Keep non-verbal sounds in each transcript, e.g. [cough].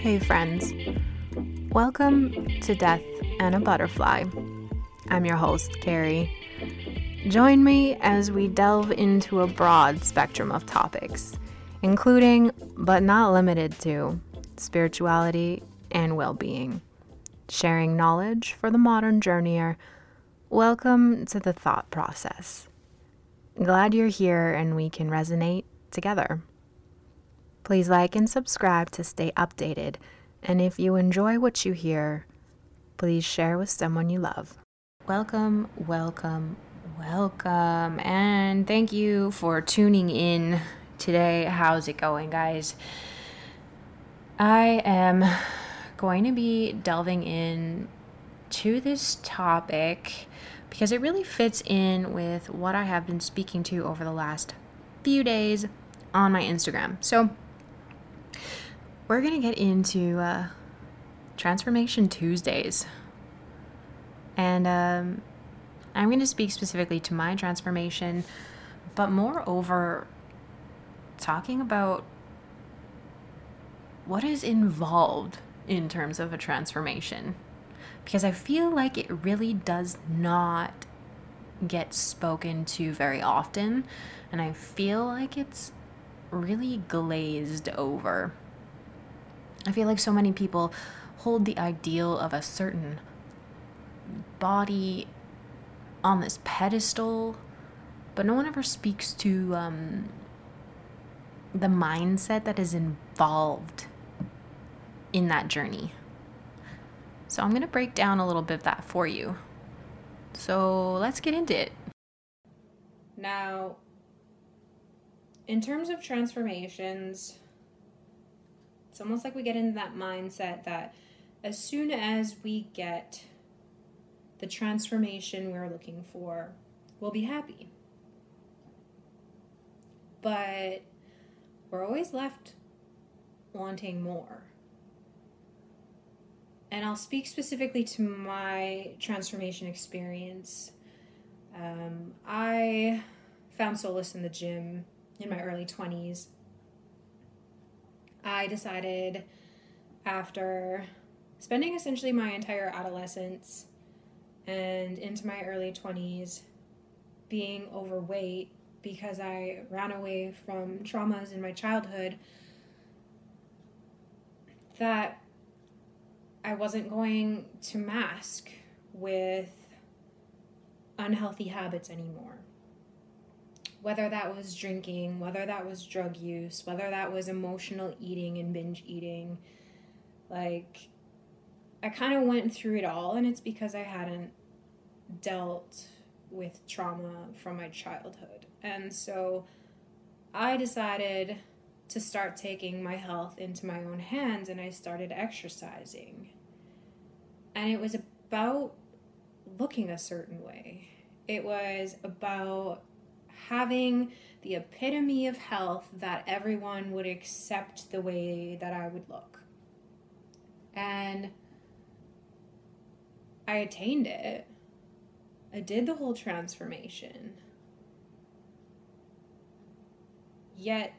Hey, friends. Welcome to Death and a Butterfly. I'm your host, Carrie. Join me as we delve into a broad spectrum of topics, including, but not limited to, spirituality and well being. Sharing knowledge for the modern journeyer. Welcome to the thought process. Glad you're here and we can resonate together. Please like and subscribe to stay updated. And if you enjoy what you hear, please share with someone you love. Welcome, welcome, welcome. And thank you for tuning in today. How's it going, guys? I am going to be delving in to this topic because it really fits in with what I have been speaking to over the last few days on my Instagram. So, we're going to get into uh, Transformation Tuesdays. And um, I'm going to speak specifically to my transformation, but moreover, talking about what is involved in terms of a transformation. Because I feel like it really does not get spoken to very often, and I feel like it's really glazed over. I feel like so many people hold the ideal of a certain body on this pedestal, but no one ever speaks to um, the mindset that is involved in that journey. So I'm going to break down a little bit of that for you. So let's get into it. Now, in terms of transformations, it's almost like we get into that mindset that as soon as we get the transformation we're looking for, we'll be happy. But we're always left wanting more. And I'll speak specifically to my transformation experience. Um, I found solace in the gym in my early 20s I decided after spending essentially my entire adolescence and into my early 20s being overweight because I ran away from traumas in my childhood that I wasn't going to mask with unhealthy habits anymore whether that was drinking, whether that was drug use, whether that was emotional eating and binge eating. Like, I kind of went through it all, and it's because I hadn't dealt with trauma from my childhood. And so I decided to start taking my health into my own hands, and I started exercising. And it was about looking a certain way. It was about having the epitome of health that everyone would accept the way that I would look. And I attained it. I did the whole transformation. Yet,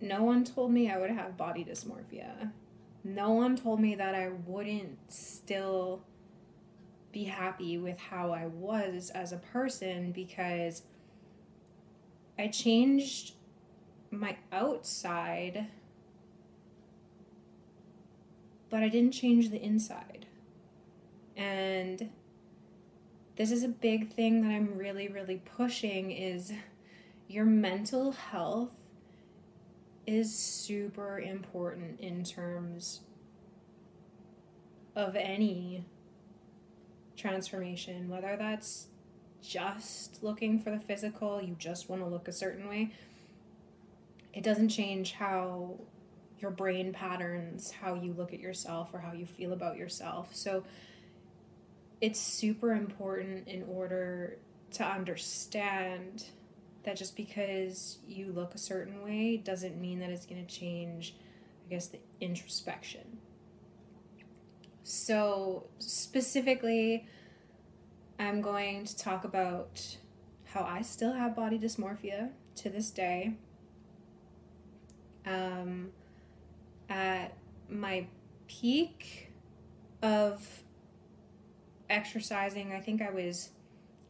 no one told me I would have body dysmorphia. No one told me that I wouldn't still be happy with how I was as a person because I changed my outside, but I didn't change the inside. And this is a big thing that I'm really, really pushing is your mental health is super important in terms of any transformation, whether that's just looking for the physical, you just want to look a certain way, it doesn't change how your brain patterns how you look at yourself or how you feel about yourself. So it's super important in order to understand that just because you look a certain way doesn't mean that it's going to change, I guess, the introspection. So, specifically, I'm going to talk about how I still have body dysmorphia to this day. Um, at my peak of exercising. I think I was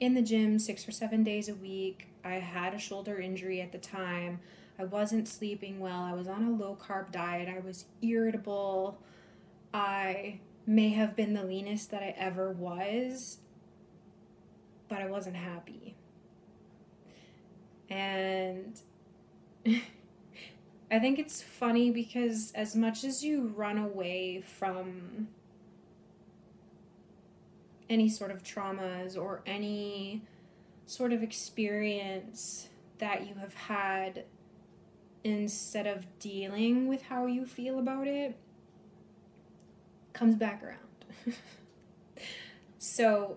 in the gym six or seven days a week. I had a shoulder injury at the time. I wasn't sleeping well. I was on a low carb diet. I was irritable. I may have been the leanest that I ever was, but I wasn't happy. And [laughs] I think it's funny because as much as you run away from any sort of traumas or any sort of experience that you have had instead of dealing with how you feel about it comes back around. [laughs] so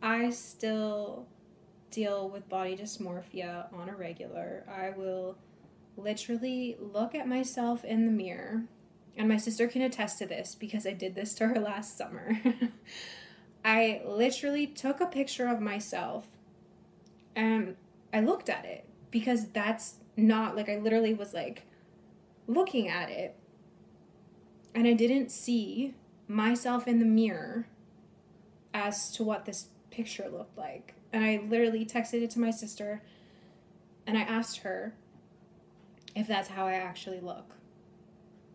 I still deal with body dysmorphia on a regular. I will literally look at myself in the mirror, and my sister can attest to this because I did this to her last summer. [laughs] I literally took a picture of myself and I looked at it because that's not like I literally was like looking at it and I didn't see myself in the mirror as to what this picture looked like. And I literally texted it to my sister and I asked her if that's how I actually look.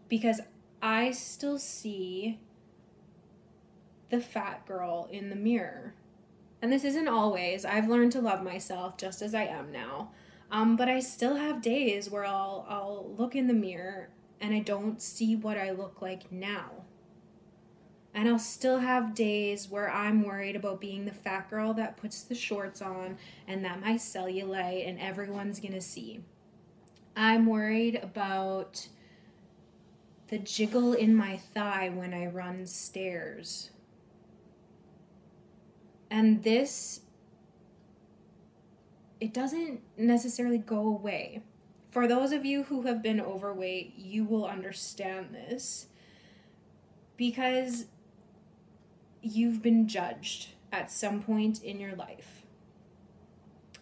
Because I still see the fat girl in the mirror. And this isn't always. I've learned to love myself just as I am now. Um, but I still have days where I'll I'll look in the mirror and I don't see what I look like now. And I'll still have days where I'm worried about being the fat girl that puts the shorts on and that my cellulite and everyone's gonna see. I'm worried about the jiggle in my thigh when I run stairs. And this, it doesn't necessarily go away. For those of you who have been overweight, you will understand this because you've been judged at some point in your life.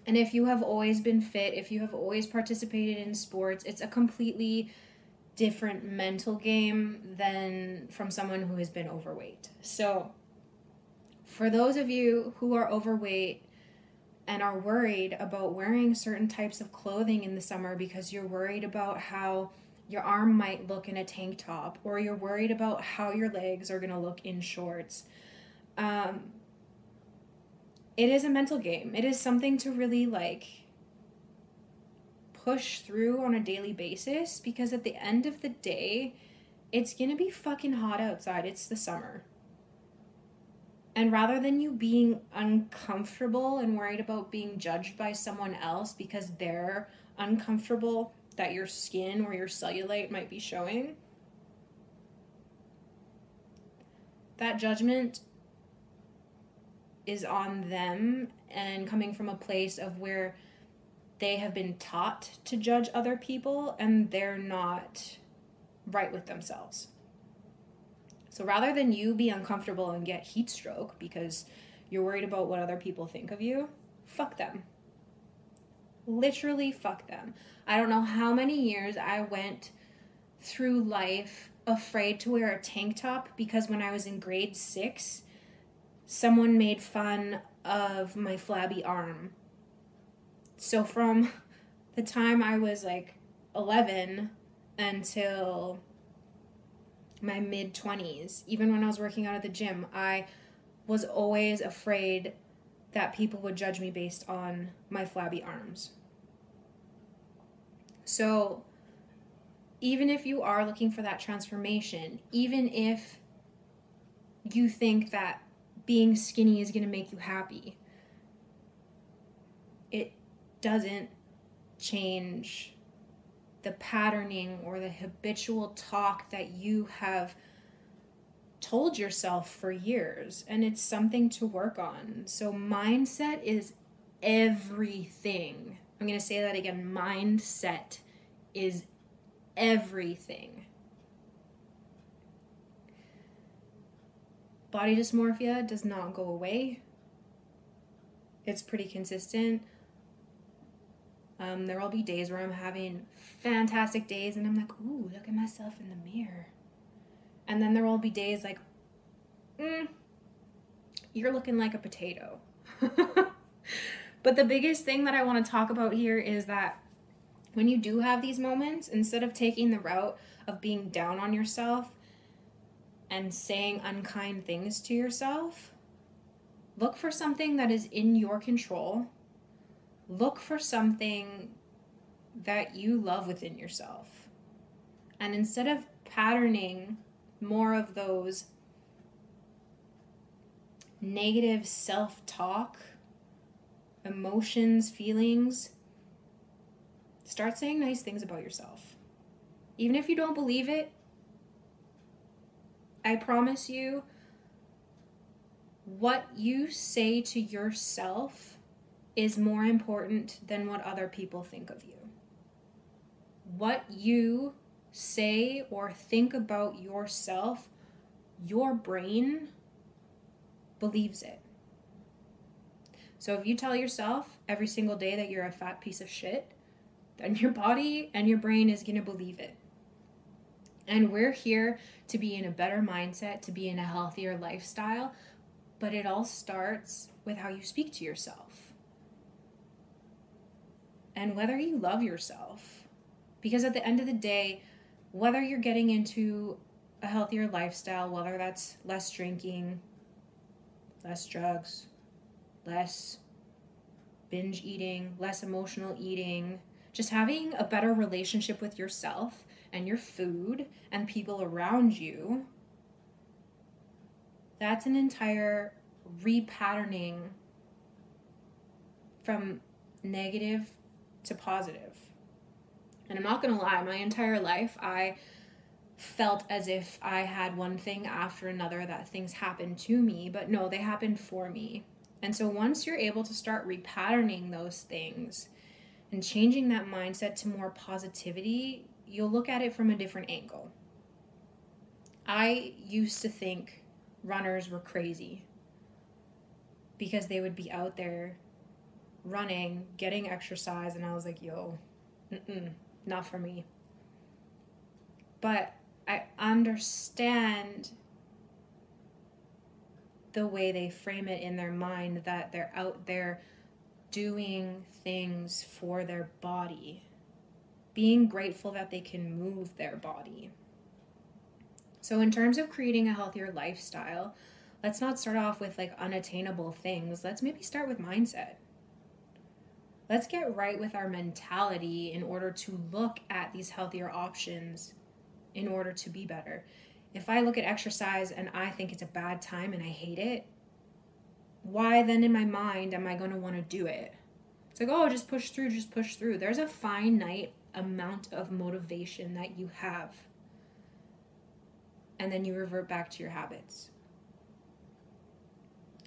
And if you have always been fit, if you have always participated in sports, it's a completely different mental game than from someone who has been overweight. So, for those of you who are overweight and are worried about wearing certain types of clothing in the summer because you're worried about how your arm might look in a tank top or you're worried about how your legs are going to look in shorts, um, it is a mental game. It is something to really like push through on a daily basis because at the end of the day, it's gonna be fucking hot outside. It's the summer. And rather than you being uncomfortable and worried about being judged by someone else because they're uncomfortable that your skin or your cellulite might be showing, that judgment is on them and coming from a place of where they have been taught to judge other people and they're not right with themselves. So rather than you be uncomfortable and get heat stroke because you're worried about what other people think of you, fuck them. Literally fuck them. I don't know how many years I went through life afraid to wear a tank top because when I was in grade 6, someone made fun of my flabby arm. So from [laughs] the time I was like 11 until my mid 20s, even when I was working out at the gym, I was always afraid that people would judge me based on my flabby arms. So, even if you are looking for that transformation, even if you think that being skinny is going to make you happy, it doesn't change the patterning or the habitual talk that you have told yourself for years and it's something to work on. So mindset is everything. I'm going to say that again. Mindset is everything. Body dysmorphia does not go away. It's pretty consistent. Um, there will be days where I'm having fantastic days and I'm like, ooh, look at myself in the mirror. And then there will be days like, mm, you're looking like a potato. [laughs] but the biggest thing that I want to talk about here is that when you do have these moments, instead of taking the route of being down on yourself and saying unkind things to yourself, look for something that is in your control. Look for something that you love within yourself. And instead of patterning more of those negative self talk, emotions, feelings, start saying nice things about yourself. Even if you don't believe it, I promise you, what you say to yourself is more important than what other people think of you. What you say or think about yourself, your brain believes it. So if you tell yourself every single day that you're a fat piece of shit, then your body and your brain is going to believe it. And we're here to be in a better mindset, to be in a healthier lifestyle, but it all starts with how you speak to yourself. And whether you love yourself. Because at the end of the day, whether you're getting into a healthier lifestyle, whether that's less drinking, less drugs, less binge eating, less emotional eating, just having a better relationship with yourself and your food and people around you, that's an entire repatterning from negative to positive. And I'm not gonna lie, my entire life I felt as if I had one thing after another that things happened to me, but no, they happened for me. And so once you're able to start repatterning those things and changing that mindset to more positivity, you'll look at it from a different angle. I used to think runners were crazy because they would be out there running, getting exercise, and I was like, yo, not for me. But I understand the way they frame it in their mind that they're out there doing things for their body, being grateful that they can move their body. So, in terms of creating a healthier lifestyle, let's not start off with like unattainable things. Let's maybe start with mindset. Let's get right with our mentality in order to look at these healthier options in order to be better. If I look at exercise and I think it's a bad time and I hate it, why then in my mind am I going to want to do it? It's like, oh, just push through, just push through. There's a finite amount of motivation that you have. And then you revert back to your habits.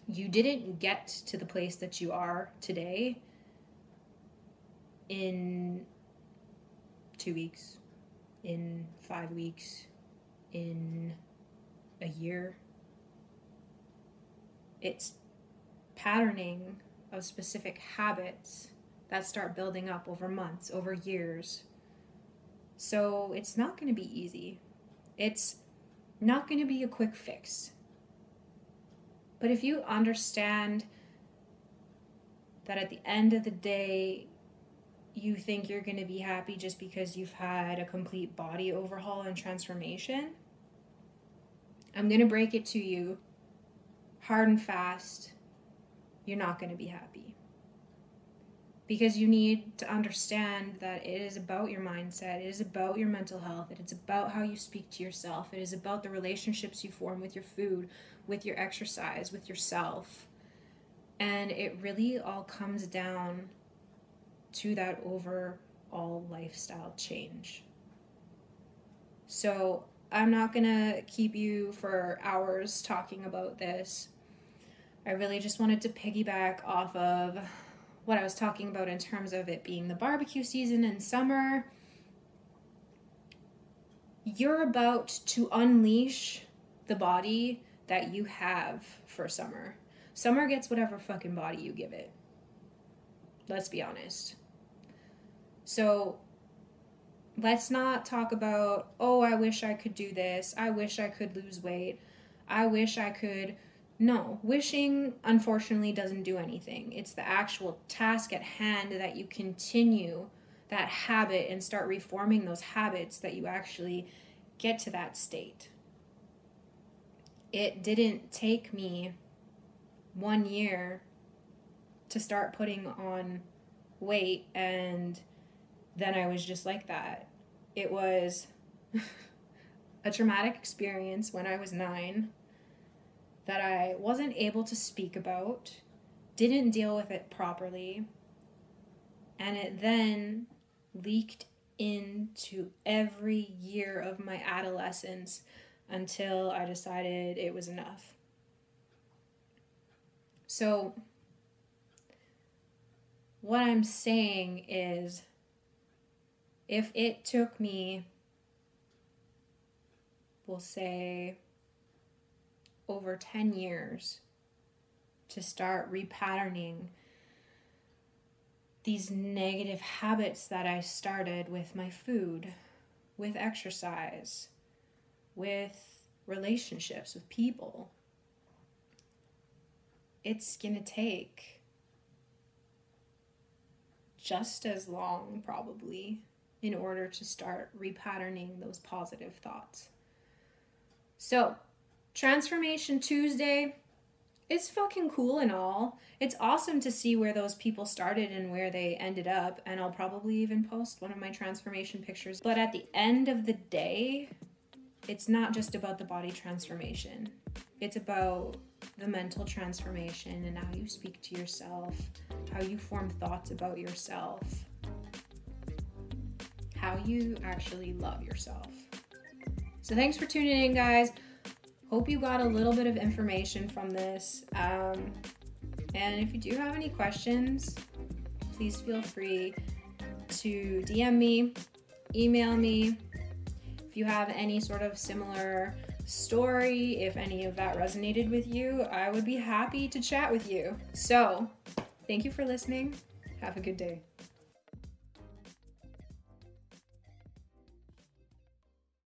You didn't get to the place that you are today in two weeks, in five weeks, in a year. It's patterning of specific habits that start building up over months, over years. So it's not going to be easy. It's not going to be a quick fix. But if you understand that at the end of the day, you think you're going to be happy just because you've had a complete body overhaul and transformation, I'm going to break it to you hard and fast. You're not going to be happy. Because you need to understand that it is about your mindset, it is about your mental health, it is about how you speak to yourself, it is about the relationships you form with your food, with your exercise, with yourself. And it really all comes down to that overall lifestyle change. So, I'm not gonna keep you for hours talking about this. I really just wanted to piggyback off of what I was talking about in terms of it being the barbecue season in summer. You're about to unleash the body that you have for summer. Summer gets whatever fucking body you give it. Let's be honest. So let's not talk about, oh, I wish I could do this. I wish I could lose weight. I wish I could. No, wishing unfortunately doesn't do anything. It's the actual task at hand that you continue that habit and start reforming those habits that you actually get to that state. It didn't take me one year to start putting on weight and then I was just like that. It was [laughs] a traumatic experience when I was nine that I wasn't able to speak about, didn't deal with it properly, and it then leaked into every year of my adolescence until I decided it was enough. So, what I'm saying is if it took me, we'll say, over 10 years to start repatterning these negative habits that I started with my food, with exercise, with relationships, with people. It's going to take just as long, probably, in order to start repatterning those positive thoughts. So, Transformation Tuesday, it's fucking cool and all. It's awesome to see where those people started and where they ended up, and I'll probably even post one of my transformation pictures. But at the end of the day, it's not just about the body transformation, it's about the mental transformation and how you speak to yourself, how you form thoughts about yourself, how you actually love yourself. So, thanks for tuning in, guys. Hope you got a little bit of information from this. Um, and if you do have any questions, please feel free to DM me, email me. If you have any sort of similar story, if any of that resonated with you, I would be happy to chat with you. So, thank you for listening. Have a good day.